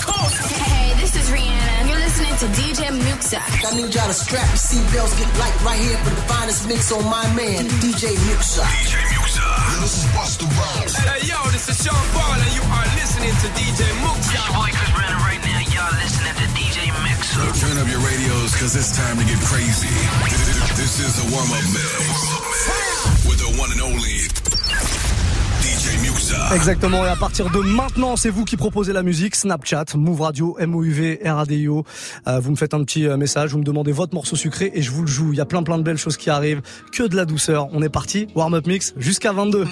course. Hey, this is Rihanna. You're listening to DJ Muxa. I need y'all to strap your seatbelts, get light right here for the finest mix on my man, DJ Muxa. DJ Muxa. This is Busta Rhymes. Hey, yo, this is Sean Paul, and you are listening to DJ Muxa. This boy Chris Brandon right now. Y'all listening to DJ Muxa. Turn up your radios, cause it's time to get crazy. This is the warm-up mix. With the one and only Exactement, et à partir de maintenant, c'est vous qui proposez la musique, Snapchat, Move Radio, MOUV, RADIO. Euh, vous me faites un petit euh, message, vous me demandez votre morceau sucré et je vous le joue. Il y a plein plein de belles choses qui arrivent, que de la douceur. On est parti, warm-up mix jusqu'à 22. Hours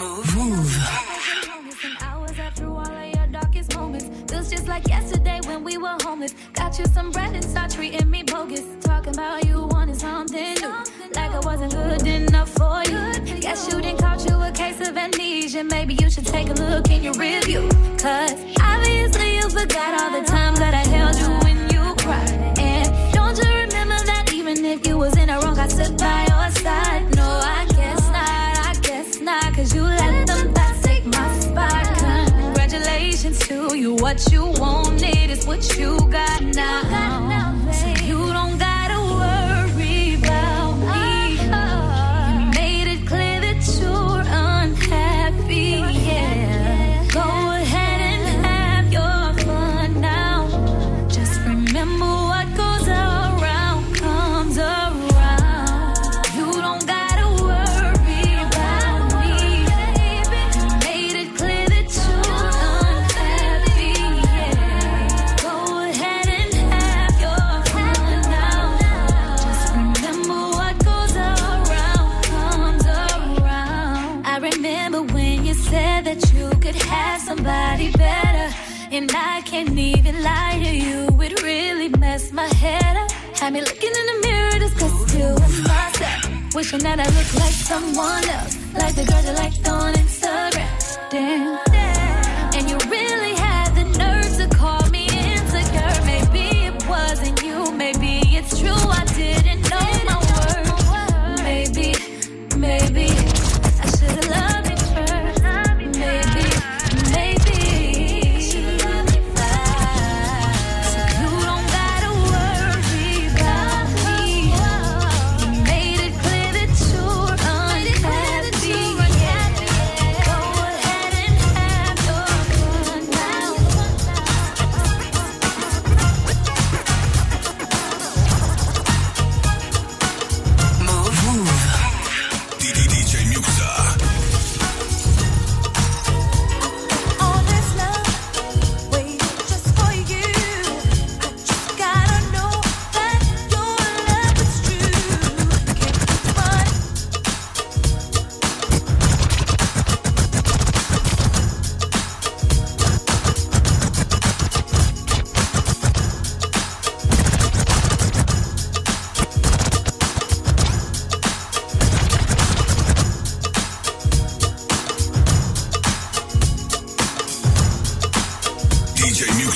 after all of your darkest moments. Feels just like yesterday when we were homeless. Got you some bread and start treating me bogus. Talking about you wanting something new. Like I wasn't good enough for you. Guess you didn't caught you a case of amnesia. Maybe you should take a look in your review. Cause obviously you forgot all the times that I held you when you cried. And don't you remember that even if you was in the wrong, I stood by your side? No, I guess not, I guess not. Cause you let them thoughts take my spot. Congratulations to you. What you wanted is what you got now. So you don't gotta Me looking in the mirror, discussing you and myself. Wishing that I looked like someone else, like the girls I liked on Instagram. Damn.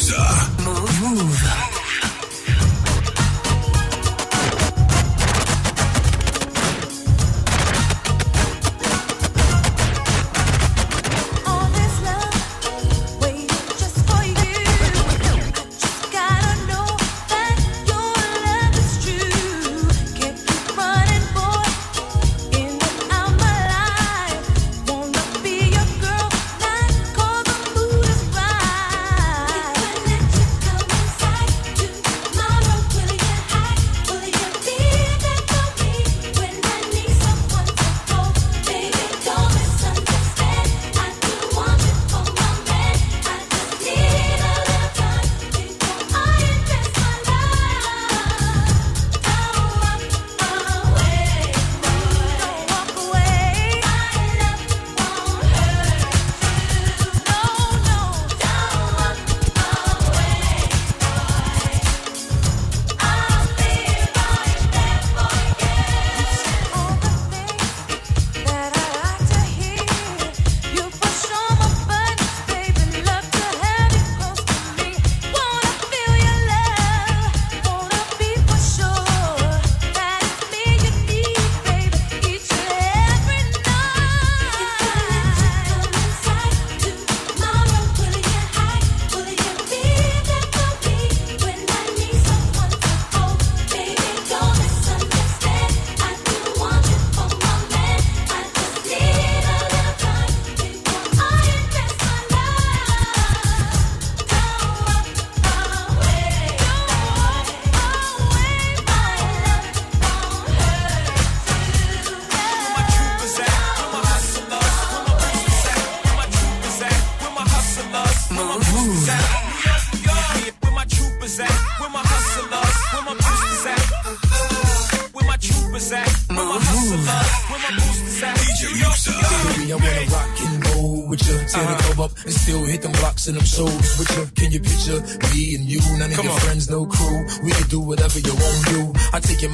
Ibiza.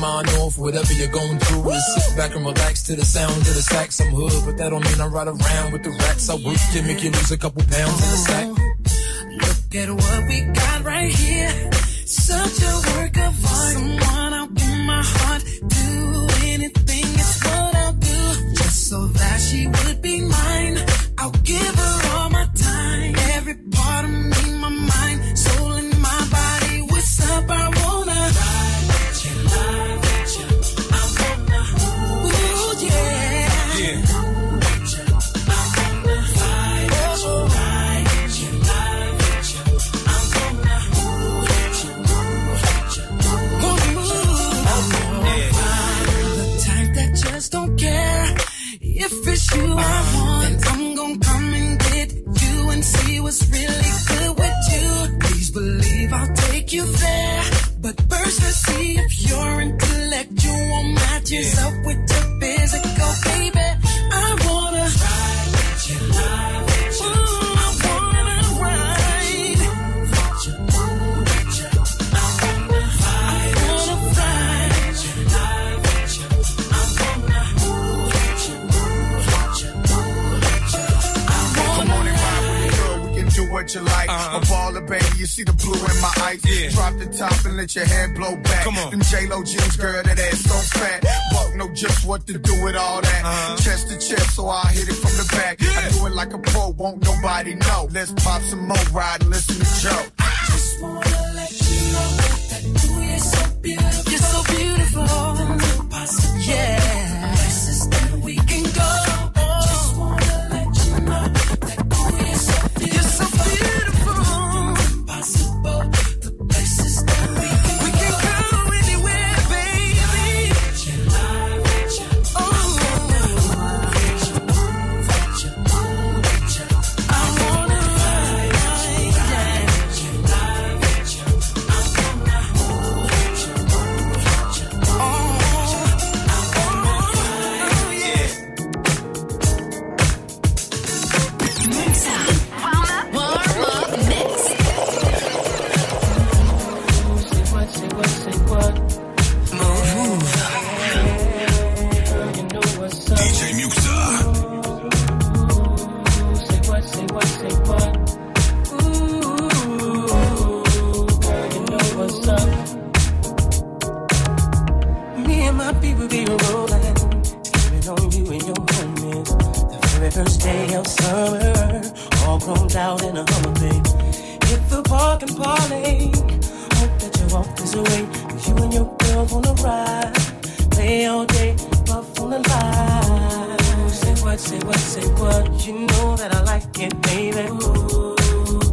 mind off whatever you're going through. And sit back and relax to the sound of the sax. I'm hood, but that don't mean I ride around with the rats. I work to make you lose a couple pounds in the sack. Look at what we got right here. Such a see the blue in my eyes. Yeah. Drop the top and let your head blow back. Come on. Them J-Lo jeans, girl, that ass so fat. Buck know just what to do with all that. Uh-huh. Chest to chest, so I hit it from the back. Yeah. I do it like a pro, won't nobody know. Let's pop some more, ride and listen to Joe. I just wanna let you know. say what, say what. You know that I like it, baby. Ooh,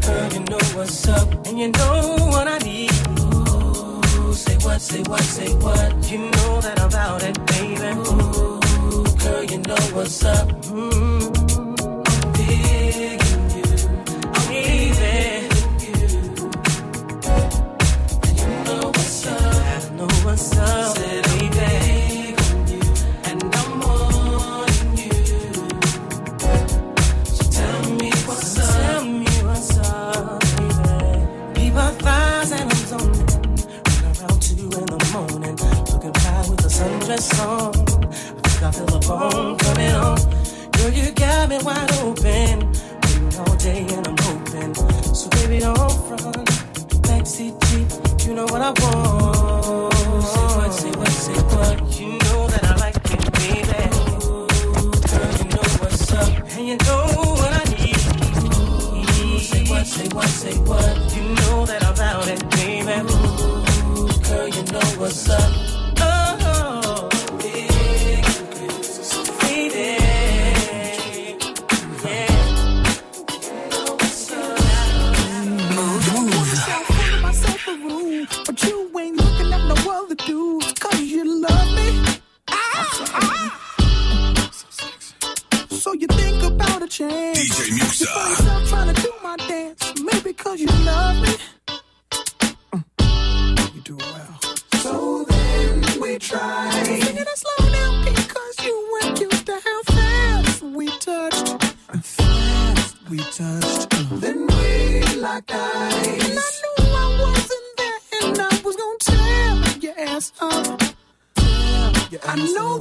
girl, you know what's up, and you know what I need. Ooh, say what, say what, say what. You know that I'm about it, baby. Ooh, girl, you know what's up. Mm-hmm. I've wide open, waiting all day and I'm hoping. So baby, don't front, backseat deep, you know what I want. black eyes. And I knew I wasn't there, and I was gonna tear your ass up. Uh, your I know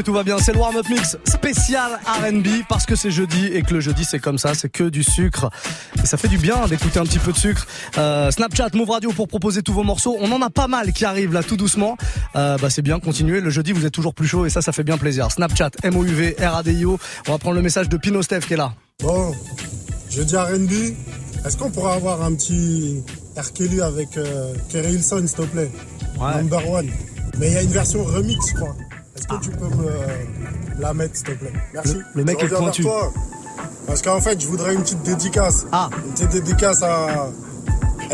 que tout va bien. C'est le warm-up mix spécial R&B parce que c'est jeudi et que le jeudi c'est comme ça, c'est que du sucre. Et ça fait du bien d'écouter un petit peu de sucre. Euh, Snapchat, Move Radio pour proposer tous vos morceaux. On en a pas mal qui arrivent là tout doucement. Euh, bah c'est bien, continuez. Le jeudi vous êtes toujours plus chaud et ça, ça fait bien plaisir. Snapchat, MOUV, RADIO. On va prendre le message de Pino Steph qui est là. Bon, jeudi R&B. Est-ce qu'on pourrait avoir un petit R. Avec euh, Kerry Hilson, s'il te plaît? Number one. Mais il y a une version remix, je crois. Est-ce que tu peux me la mettre, s'il te plaît? Merci. Le- le mec Je est pointu. toi, Parce qu'en fait, je voudrais une petite dédicace. Ah. Une petite dédicace à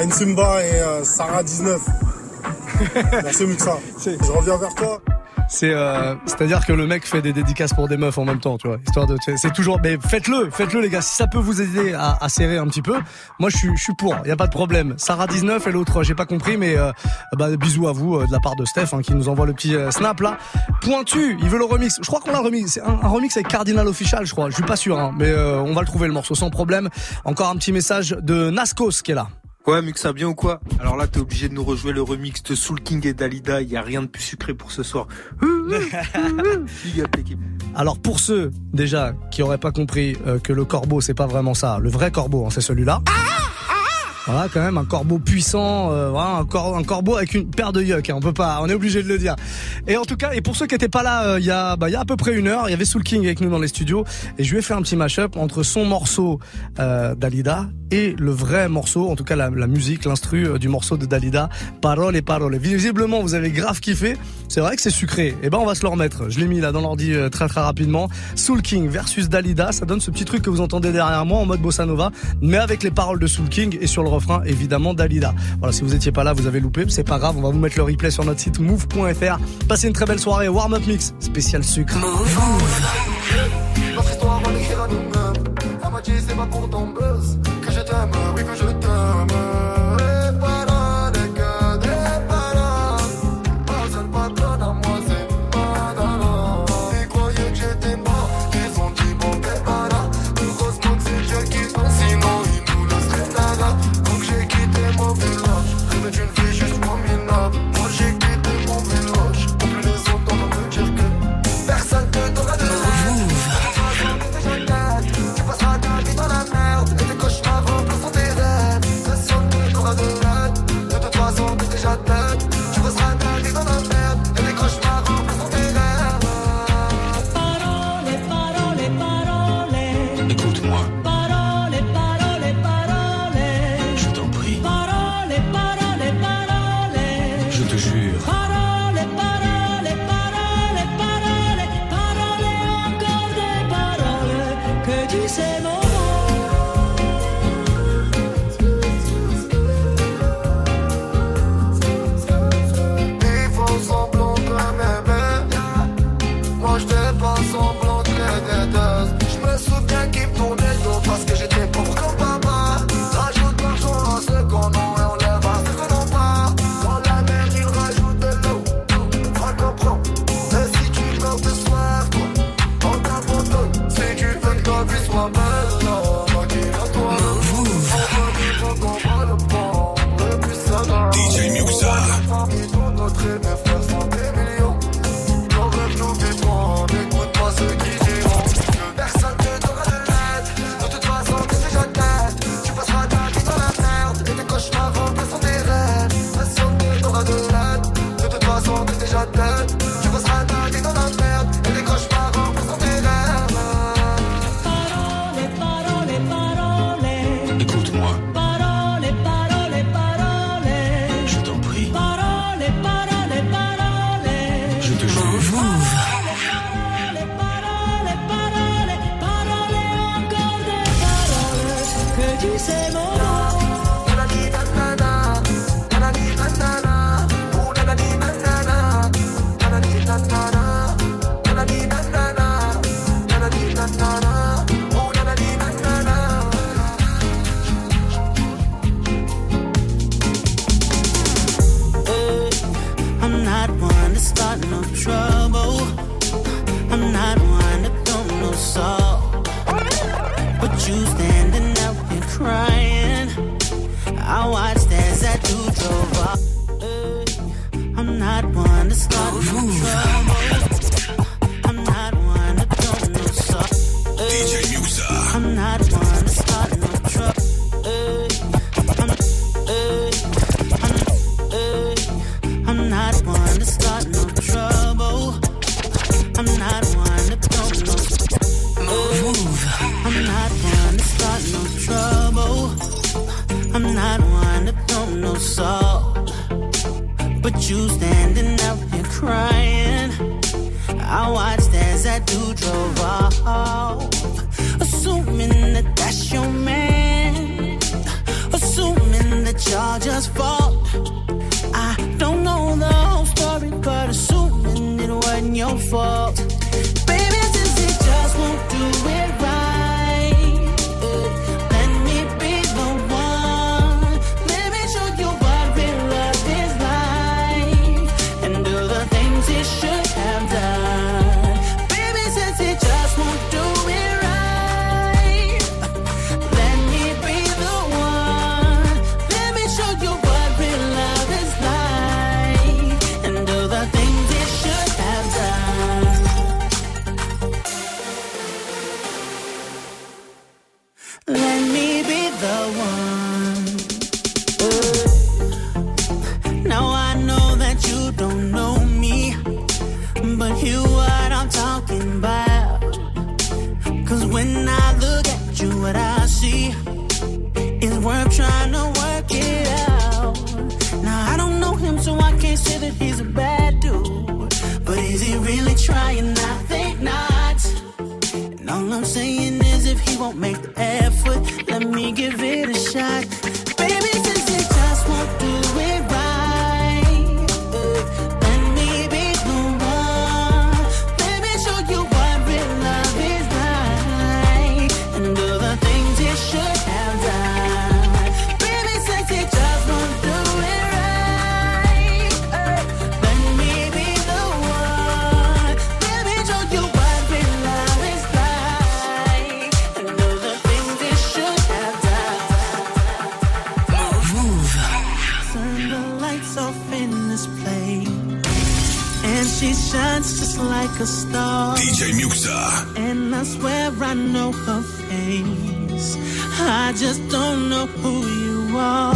Nsimba et euh, Sarah 19. Merci, Muxa. Je reviens vers toi. C'est euh, c'est-à-dire que le mec fait des dédicaces pour des meufs en même temps, tu vois. Histoire de c'est toujours mais faites-le, faites-le les gars, si ça peut vous aider à, à serrer un petit peu. Moi je suis je suis pour, il y a pas de problème. Sarah 19 et l'autre, j'ai pas compris mais euh, bah bisous à vous euh, de la part de Steph hein, qui nous envoie le petit euh, snap là. Pointu, il veut le remix. Je crois qu'on l'a remix, c'est un, un remix avec Cardinal Official, je crois. Je suis pas sûr hein, mais euh, on va le trouver le morceau sans problème. Encore un petit message de Nascos qui est là. Ouais, Muxa, bien ou quoi Alors là, t'es obligé de nous rejouer le remix de Soul King et Dalida. Il y a rien de plus sucré pour ce soir. Big up, l'équipe. Alors pour ceux déjà qui auraient pas compris euh, que le corbeau c'est pas vraiment ça, le vrai corbeau hein, c'est celui-là. Voilà quand même un corbeau puissant, euh, voilà, un, cor- un corbeau avec une paire de yuck, hein, on peut pas, on est obligé de le dire. Et en tout cas, et pour ceux qui étaient pas là, euh, il y a, bah, il y a à peu près une heure, il y avait Soul King avec nous dans les studios et je lui ai fait un petit mashup entre son morceau euh, Dalida et le vrai morceau, en tout cas la, musique, l'instru euh, du morceau de Dalida, Parole et Parole. Visiblement, vous avez grave kiffé. C'est vrai que c'est sucré. Et ben, on va se le remettre. Je l'ai mis là dans l'ordi euh, très très rapidement. Soul King versus Dalida, ça donne ce petit truc que vous entendez derrière moi en mode bossa nova, mais avec les paroles de Soul King et sur le refrain évidemment Dalida. Voilà, si vous étiez pas là, vous avez loupé, c'est pas grave. On va vous mettre le replay sur notre site move.fr. Passez une très belle soirée. Warm up mix spécial sucre. standing up and crying. I watched as that dude drove off, assuming that that's your man, assuming that y'all just fought. I don't know the whole story, but assuming it wasn't your fault, baby, since it just won't do it right. won't make like a star. DJ Muxa. And I swear I know her face. I just don't know who you are.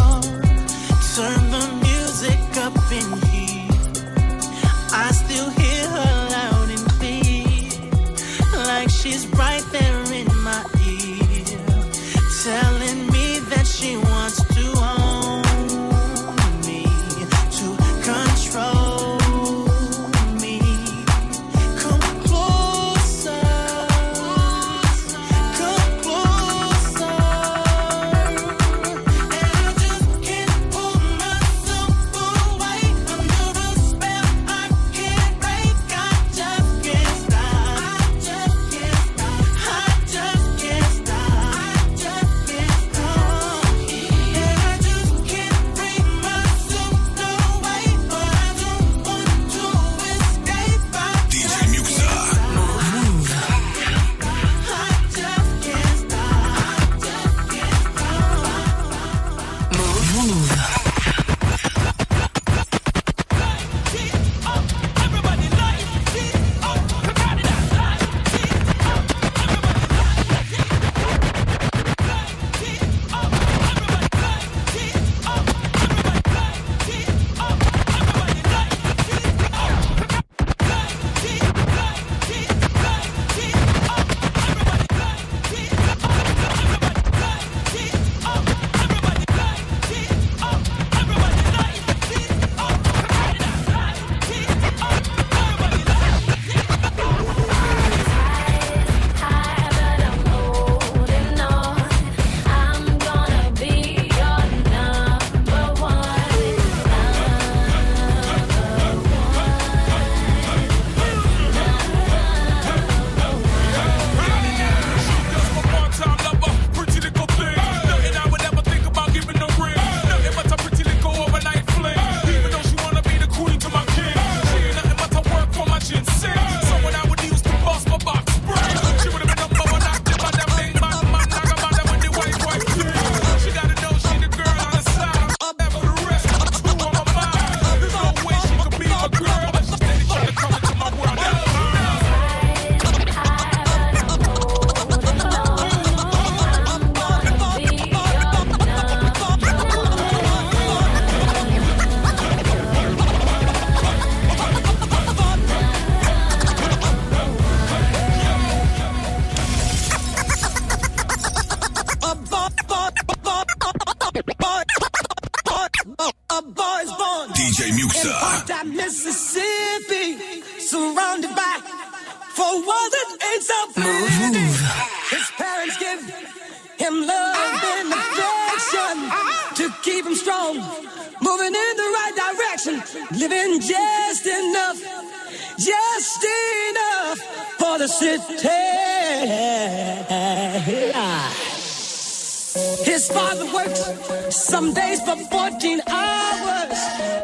His father works some days for 14 hours,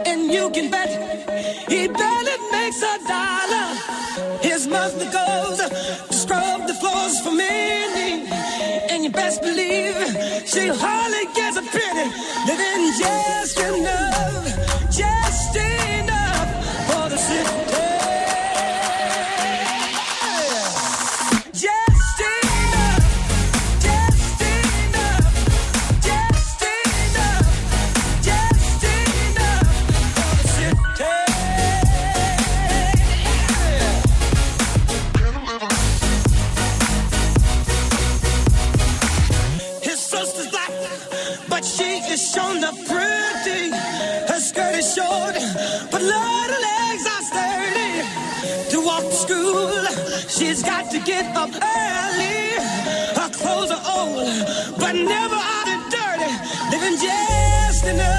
and you can bet he barely makes a dollar. His mother goes to scrub the floors for me. and you best believe she hardly gets a penny, living just enough. Just to get up early. Her clothes are old, but never out of dirty. Living just enough.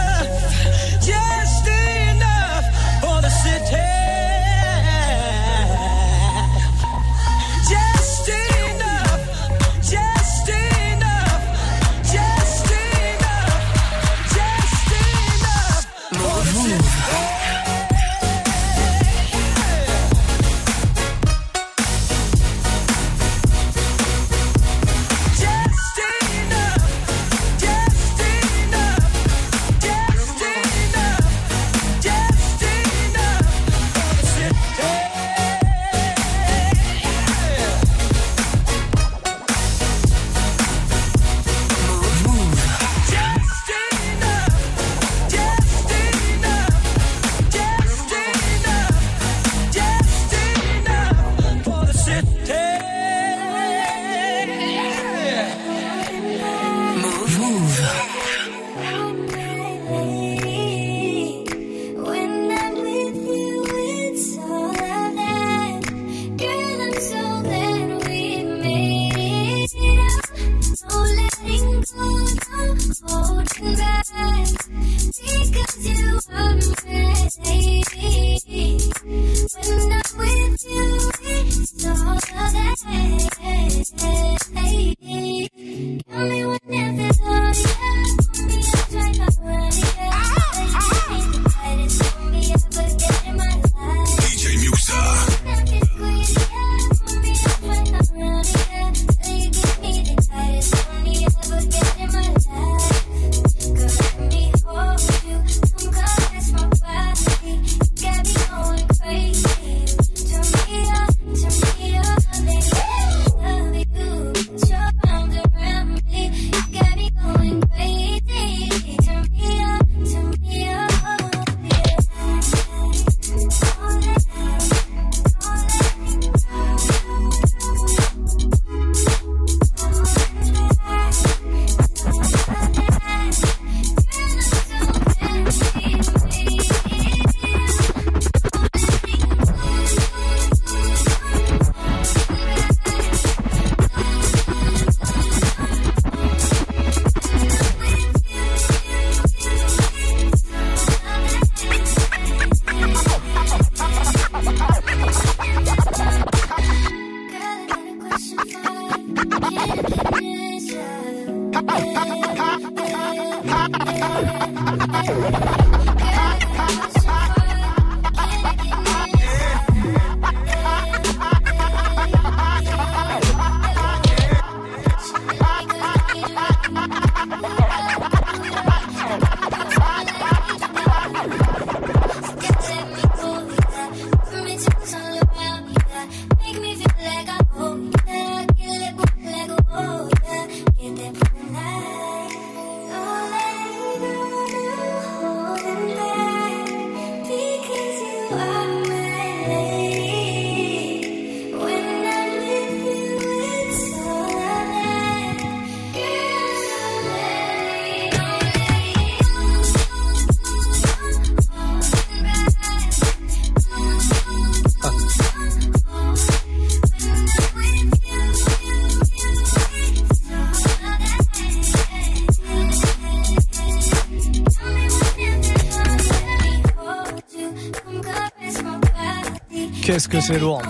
Qu'est-ce que c'est lourd.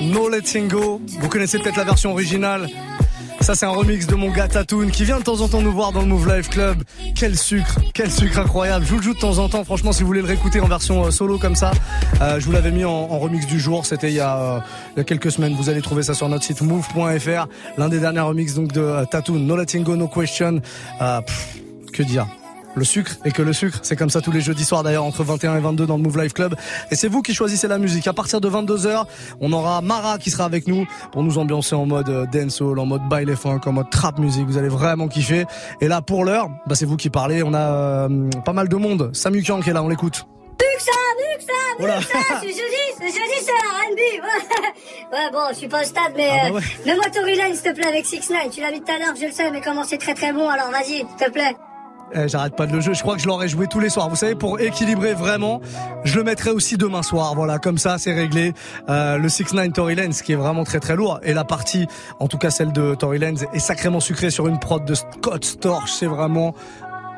No Letting Go. Vous connaissez peut-être la version originale. Ça, c'est un remix de mon gars Tatoon qui vient de temps en temps nous voir dans le Move Life Club. Quel sucre, quel sucre incroyable. Je vous le joue de temps en temps. Franchement, si vous voulez le réécouter en version euh, solo comme ça, euh, je vous l'avais mis en, remix du jour. C'était il, y a, euh, il y a quelques semaines. Vous allez trouver ça sur notre site move.fr. L'un des derniers remix donc de Tatoon. No Letting Go, No Question. que dire le sucre et que le sucre, c'est comme ça tous les jeudis soirs d'ailleurs entre 21 et 22 dans le Move Life Club. Et c'est vous qui choisissez la musique. À partir de 22h, on aura Mara qui sera avec nous pour nous ambiancer en mode euh, dancehall, en mode baile funk, en mode trap music. Vous allez vraiment kiffer. Et là, pour l'heure, bah, c'est vous qui parlez. On a euh, pas mal de monde. Samu Kian qui est là, on l'écoute. Muxa, Muxa, c'est jeudi, c'est jeudi, c'est R&B. ouais, bon, je suis pas au stade, mais ah bah euh, mets-moi Tory s'il te plaît, avec 6 9 Tu l'as mis tout à l'heure, je le sais, mais comment c'est très très bon, alors vas-y, s'il te plaît. Eh, j'arrête pas de le jouer. Je crois que je l'aurais joué tous les soirs. Vous savez, pour équilibrer vraiment, je le mettrai aussi demain soir. Voilà, comme ça, c'est réglé. Euh, le 6-9 Tory Lanez, qui est vraiment très très lourd. Et la partie, en tout cas celle de Tory Lanez, est sacrément sucrée sur une prod de Scott Storch. C'est vraiment,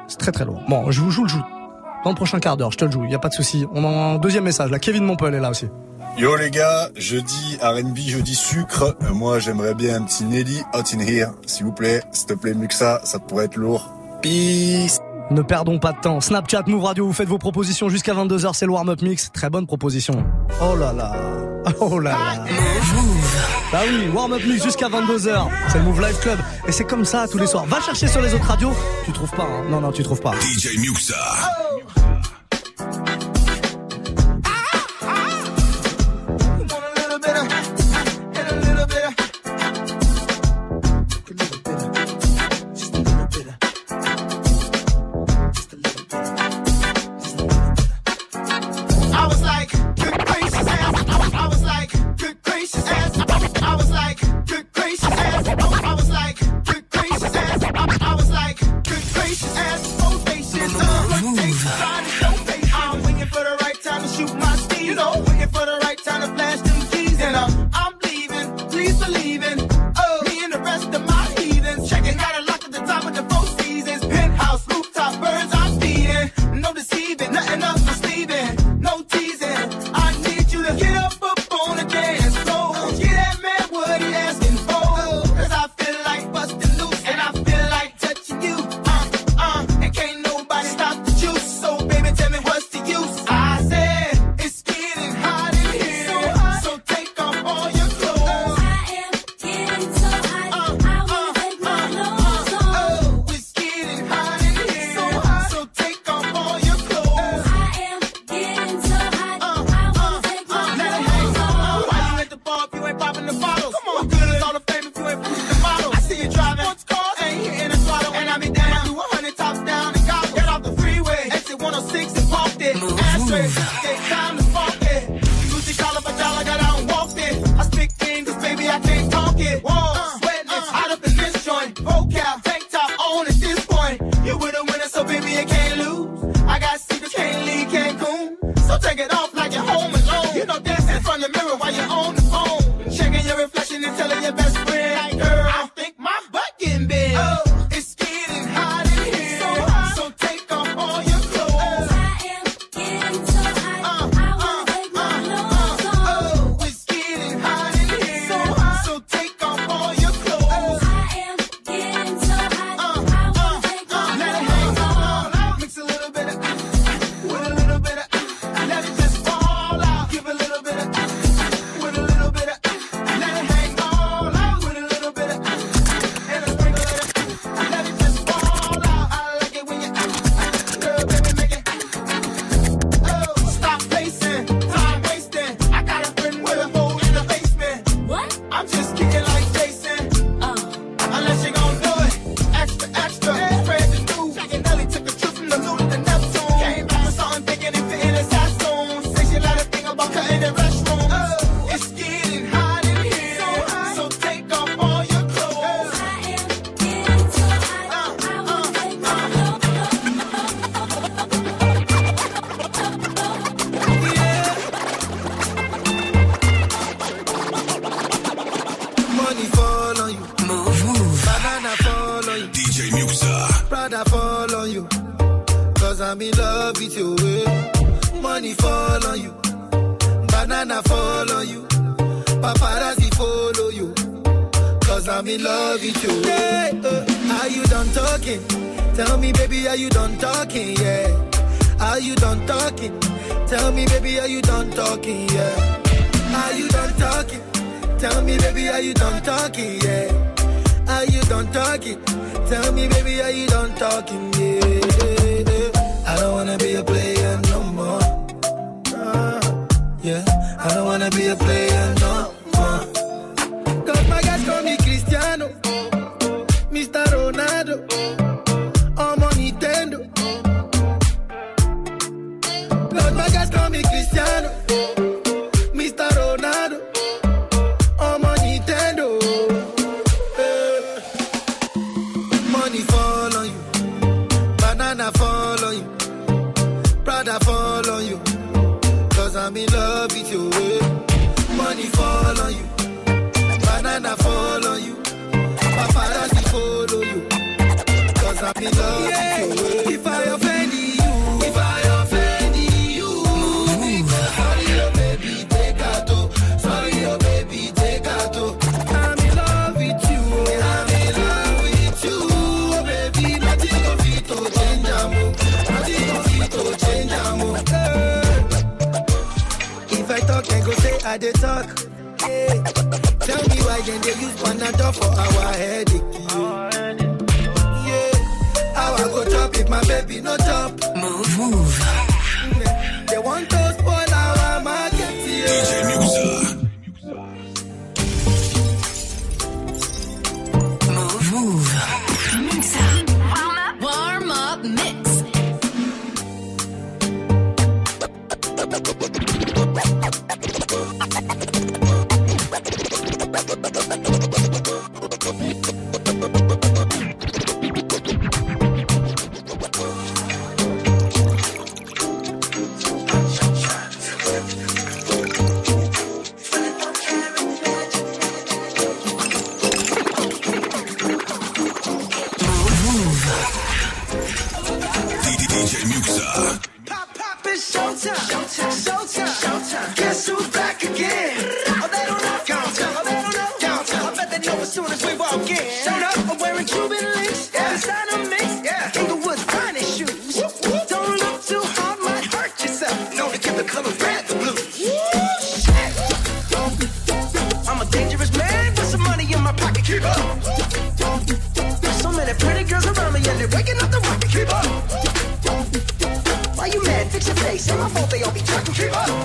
c'est très très lourd. Bon, je vous joue le joue. Dans le prochain quart d'heure, je te le joue. Y a pas de souci. On a un deuxième message. Là, Kevin Montpel est là aussi. Yo les gars, jeudi R&B, jeudi sucre. Euh, moi, j'aimerais bien un petit Nelly Hot in Here, s'il vous plaît. S'il te plaît, Muxa, ça pourrait être lourd. Peace. Ne perdons pas de temps. Snapchat, Move Radio, vous faites vos propositions jusqu'à 22h, c'est le warm-up mix. Très bonne proposition. Oh là là. Oh là là. Bah oui, warm-up mix jusqu'à 22h. C'est le Move Live Club. Et c'est comme ça tous les soirs. Va chercher sur les autres radios. Tu trouves pas, hein. Non, non, tu trouves pas. DJ Muxa. head rather fall on you. Cause I'm in love with you. Eh? Money fall on you. Banana fall on you. Paparazzi follow you. Cause I'm in love I they talk. Yeah. Tell me why then they use Panadol for our headache. Yeah. How I go chop if my baby no chop? Move, move. Keep on!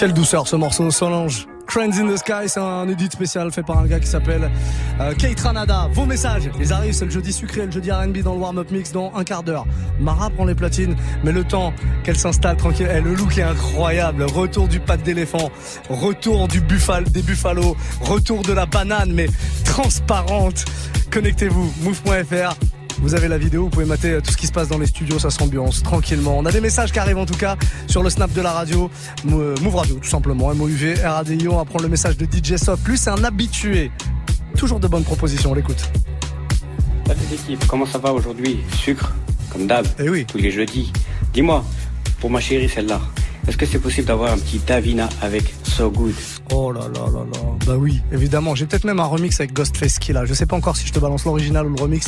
Quelle douceur ce morceau, Solange. Cranes in the Sky, c'est un edit spécial fait par un gars qui s'appelle euh, Kate Ranada. Vos messages, ils arrivent, c'est le jeudi sucré, le jeudi R&B dans le warm-up mix dans un quart d'heure. Mara prend les platines, mais le temps qu'elle s'installe tranquille, eh, le look est incroyable. Retour du pâte d'éléphant, retour du buffal, des buffalo, retour de la banane, mais transparente. Connectez-vous, move.fr. Vous avez la vidéo, vous pouvez mater tout ce qui se passe dans les studios, ça s'ambiance tranquillement. On a des messages qui arrivent en tout cas sur le snap de la radio, Mou- Move Radio tout simplement, MOUV, RADIO, on va prendre le message de DJ Soft. C'est un habitué. Toujours de bonnes propositions, on l'écoute. Salut l'équipe, comment ça va aujourd'hui? Sucre, comme d'hab, Eh oui. tous les jeudis. Dis-moi, pour ma chérie celle-là, est-ce que c'est possible d'avoir un petit Davina avec So Good? Oh là là là là. Bah oui, évidemment. J'ai peut-être même un remix avec Ghostface qui est là. Je sais pas encore si je te balance l'original ou le remix.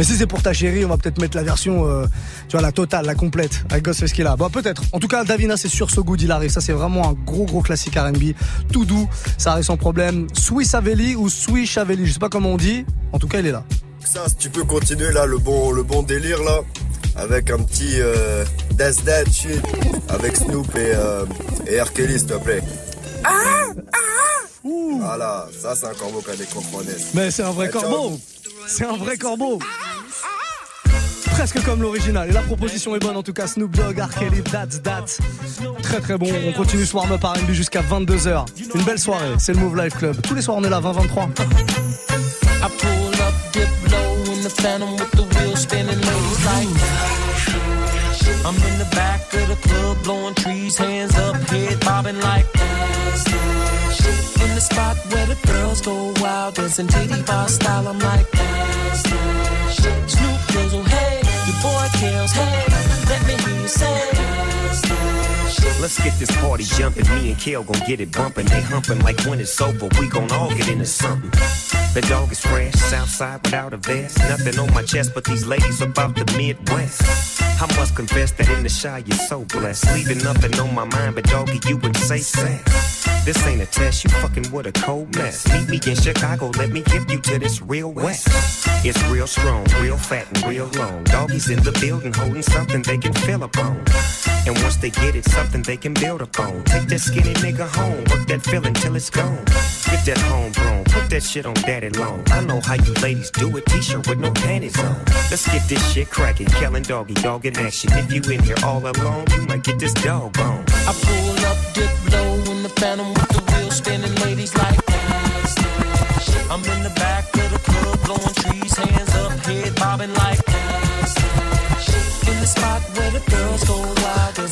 Mais si c'est pour ta chérie, on va peut-être mettre la version, euh, tu vois, la totale, la complète, avec Ghostface qui est là. Bah peut-être. En tout cas, Davina, c'est sûr, So Good, il arrive. Ça, c'est vraiment un gros, gros classique R&B. Tout doux, ça arrive sans problème. Swiss Avelli ou Swiss Avelli, je sais pas comment on dit. En tout cas, il est là. Ça, si tu peux continuer là, le bon, le bon délire là, avec un petit euh, That's That shit, avec Snoop et, euh, et R. Kelly, s'il te plaît. Voilà, ça c'est un corbeau qui a des cojones. Mais c'est un vrai Eh, corbeau. C'est un vrai corbeau. Presque comme l'original. Et la proposition est bonne en tout cas. Snoop Dogg, R. Kelly, That's That. Très très bon. On continue ce warm-up R&B jusqu'à 22h. Une belle soirée. C'est le Move Life Club. Tous les soirs on est là, 20-23. I pull up, dip low in the phantom with the wheels spinning ladies like I'm in the back of the club blowing trees, hands up, head bobbing like In the spot where the girls go wild, dancing titty bar style, I'm like Snoop Dizzle, hey, your boy Kales, hey, let me hear you say Let's get this party jumping. Me and Kale gon' get it bumping. They humping like when it's over. We gon' all get into something. The dog is fresh, Southside without a vest. Nothing on my chest, but these ladies about the Midwest. I must confess that in the shy you're so blessed. Leaving nothing on my mind, but doggy, you would say sex. This ain't a test, you fucking with a cold mess. Meet me in Chicago, let me give you to this real west. It's real strong, real fat, and real long. Doggies in the building holding something they can feel upon. And once they get it, something they can build upon. Take that skinny nigga home, work that feeling till it's gone. Get that homegrown, put that shit on daddy long. I know how you ladies do it, t-shirt with no panties on. Let's get this shit cracking, Kellen doggy, dog in action. If you in here all alone, you might get this dog bone. I pull up, dip low in the phantom with the wheels spinning, ladies like that. I'm in the back of the club, blowing trees, hands up, head bobbing like. In the spot where the girls go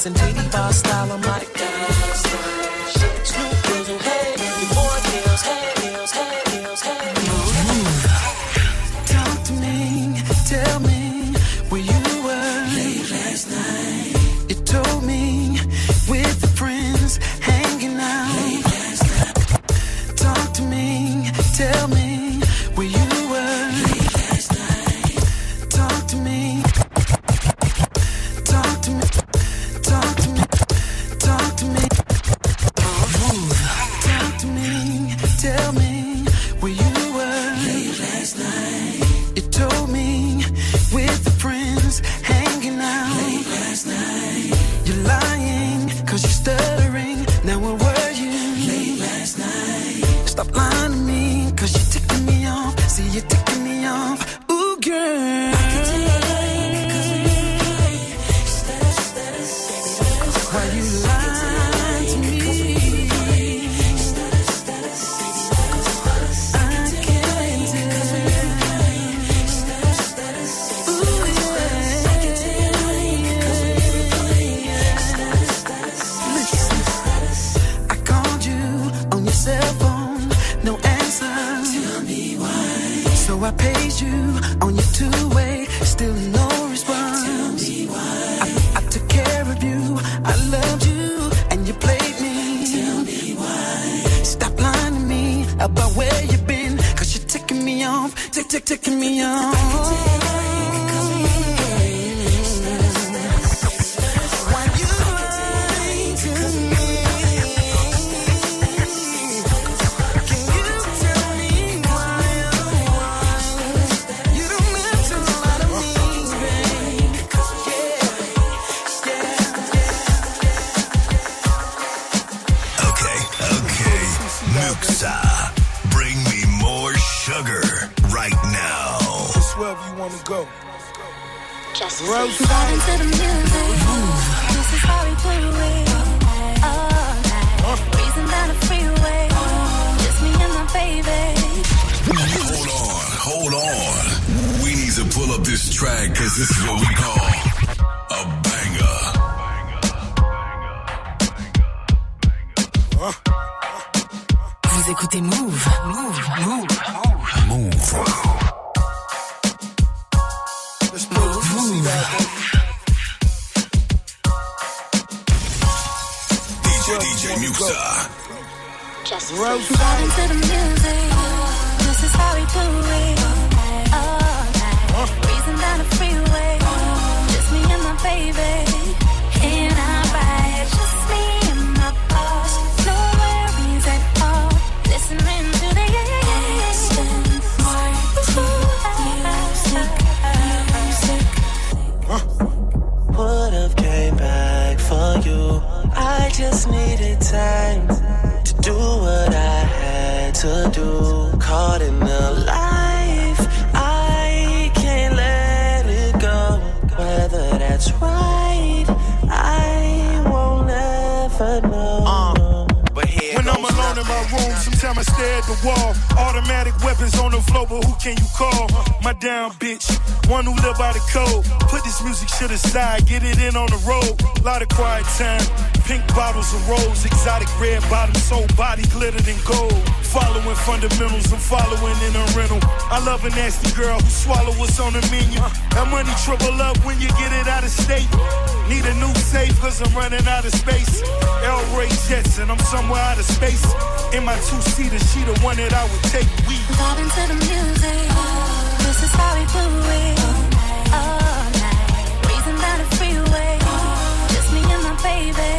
and TD Boss style, I'm like about where you've been, cause you're ticking me off, tick, tick, ticking me off. Just Rose. Vibe into the music. This is how we do it. All night. Breezing down the freeway. Just me and my baby. Hold on, hold on. We need to pull up this track because this is what we call you caught in the light. Sometimes I stare at the wall. Automatic weapons on the floor, but who can you call? My down bitch, one who live by the code. Put this music shit aside, get it in on the road. Lot of quiet time, pink bottles of rose, exotic red bottoms, soul body glittered in gold. Following fundamentals, I'm following in a rental. I love a nasty girl who swallow what's on the menu. That money triple up when you get it out of state. Need a new safe cause I'm running out of space. El Ray Jets and I'm somewhere out of space. In my two-seater, she the one that I would take. We Vibe into the music. This is how we do it. All night. Down the freeway. Just me and my baby.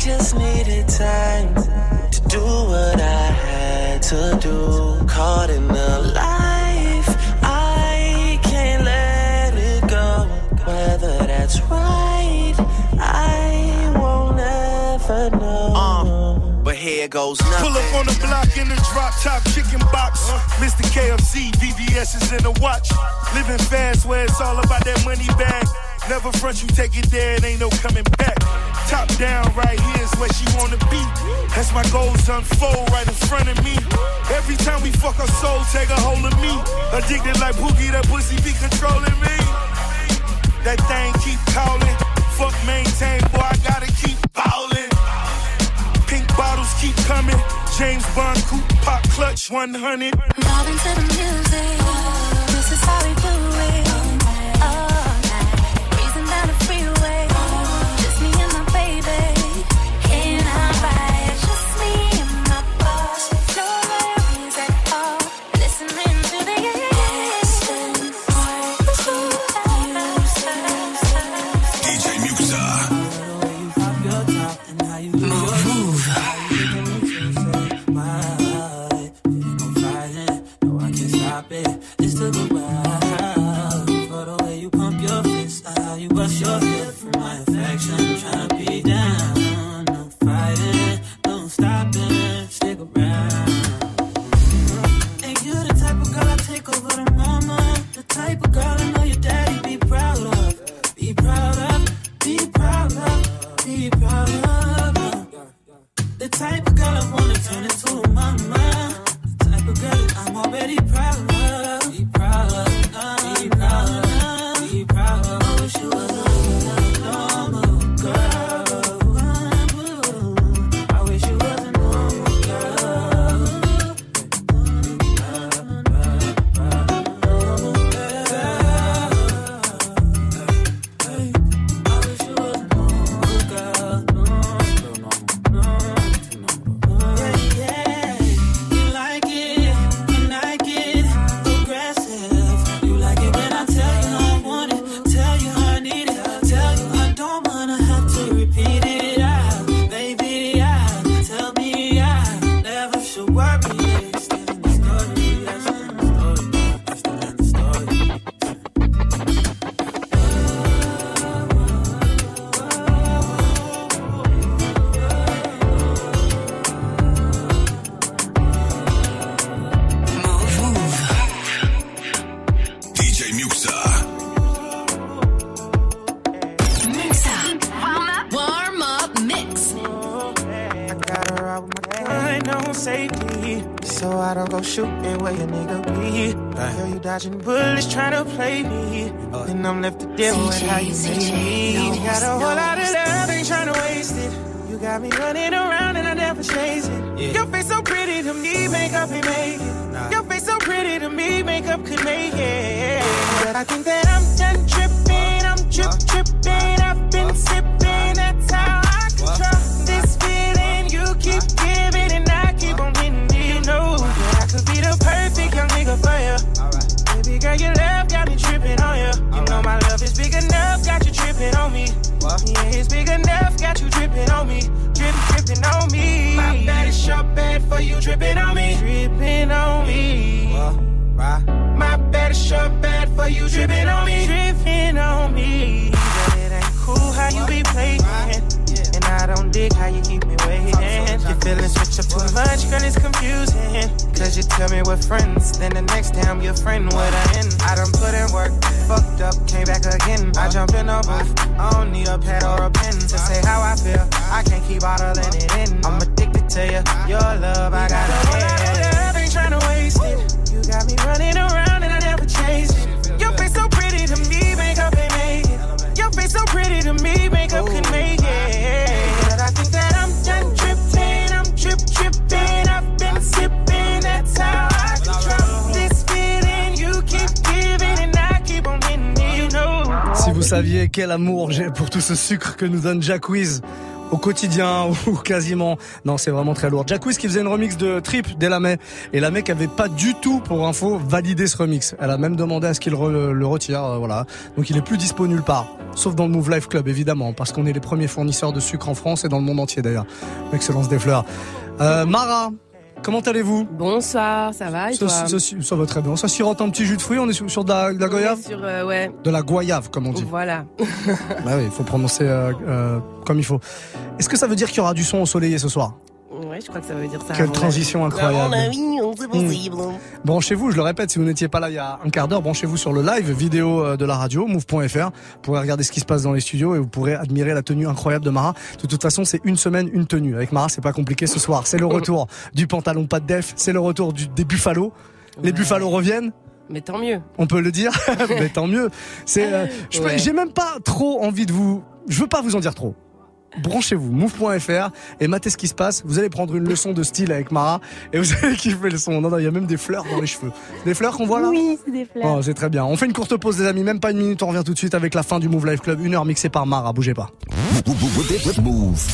Just needed time to do what I had to do. Caught in the life, I can't let it go. Whether that's right, I won't ever know. Uh, but here goes nothing. Pull up on the block in the drop top chicken box. Uh. Mr. KFC, VVS is in the watch. Living fast where it's all about that money bag. Never front you take it there, it ain't no coming back. Top down right here is where she wanna be. As my goals unfold right in front of me. Every time we fuck her soul, take a hold of me. Addicted like Boogie, that pussy be controlling me. That thing keep calling. Fuck maintain, boy, I gotta keep ballin'. Pink bottles keep coming. James Bond coupe pop clutch 100. Vibe into the music. This is how we do it. Dodging bullets trying to play me. And I'm left to deal with how you make me. You got a whole lot of love, ain't trying to waste it. You got me running around and I never chase it. Your face so pretty to me, makeup ain't make it. Your face so pretty to me, makeup could make it. But I think that I'm you tell me we're friends, then the next time your friend would I end. I done put in work, fucked up, came back again. I uh-huh. jump in a booth, I don't need a pad or a pen to say how I feel. I can't keep bottling it in. I'm addicted to you, your love, I gotta have. Ain't trying to waste it. You got me running around saviez quel amour j'ai pour tout ce sucre que nous donne Jack Wiz au quotidien ou quasiment. Non, c'est vraiment très lourd. Jack Wiz qui faisait une remix de Trip dès la mai et la mec avait pas du tout, pour info, validé ce remix. Elle a même demandé à ce qu'il le retire, euh, voilà. Donc il est plus dispo nulle part, sauf dans le Move Life Club évidemment, parce qu'on est les premiers fournisseurs de sucre en France et dans le monde entier d'ailleurs. Le Mec se lance des fleurs. Euh, Mara. Comment allez-vous? Bonsoir, ça va et ça, toi? ça- ça va très bien. Ça sirote un petit jus de fruits. On est sur, sur de la, de la goyave? Sur, euh, ouais, De la goyave, comme on dit. voilà. Bah oui, il faut prononcer euh, euh, comme il faut. Est-ce que ça veut dire qu'il y aura du son ensoleillé ce soir? Ouais, je crois que ça veut dire ça. Quelle transition incroyable. Mon avis, c'est possible. Branchez-vous, je le répète, si vous n'étiez pas là il y a un quart d'heure, branchez-vous sur le live vidéo euh, de la radio, move.fr. Vous pourrez regarder ce qui se passe dans les studios et vous pourrez admirer la tenue incroyable de Mara. De toute façon, c'est une semaine, une tenue. Avec Mara, c'est pas compliqué ce soir. C'est le retour du pantalon pas de def, c'est le retour du, des Buffalo. Les Buffalo reviennent. Mais tant mieux. On peut le dire, mais tant mieux. C'est, euh, Ouais. j'ai même pas trop envie de vous, je veux pas vous en dire trop. Branchez-vous, move.fr et matez ce qui se passe. Vous allez prendre une leçon de style avec Mara et vous allez kiffer le son. Non, non, il y a même des fleurs dans les cheveux. Des fleurs qu'on voit là Oui, c'est des fleurs. Oh, c'est très bien. On fait une courte pause, les amis. Même pas une minute. On revient tout de suite avec la fin du Move Life Club. Une heure mixée par Mara. Bougez pas. Move.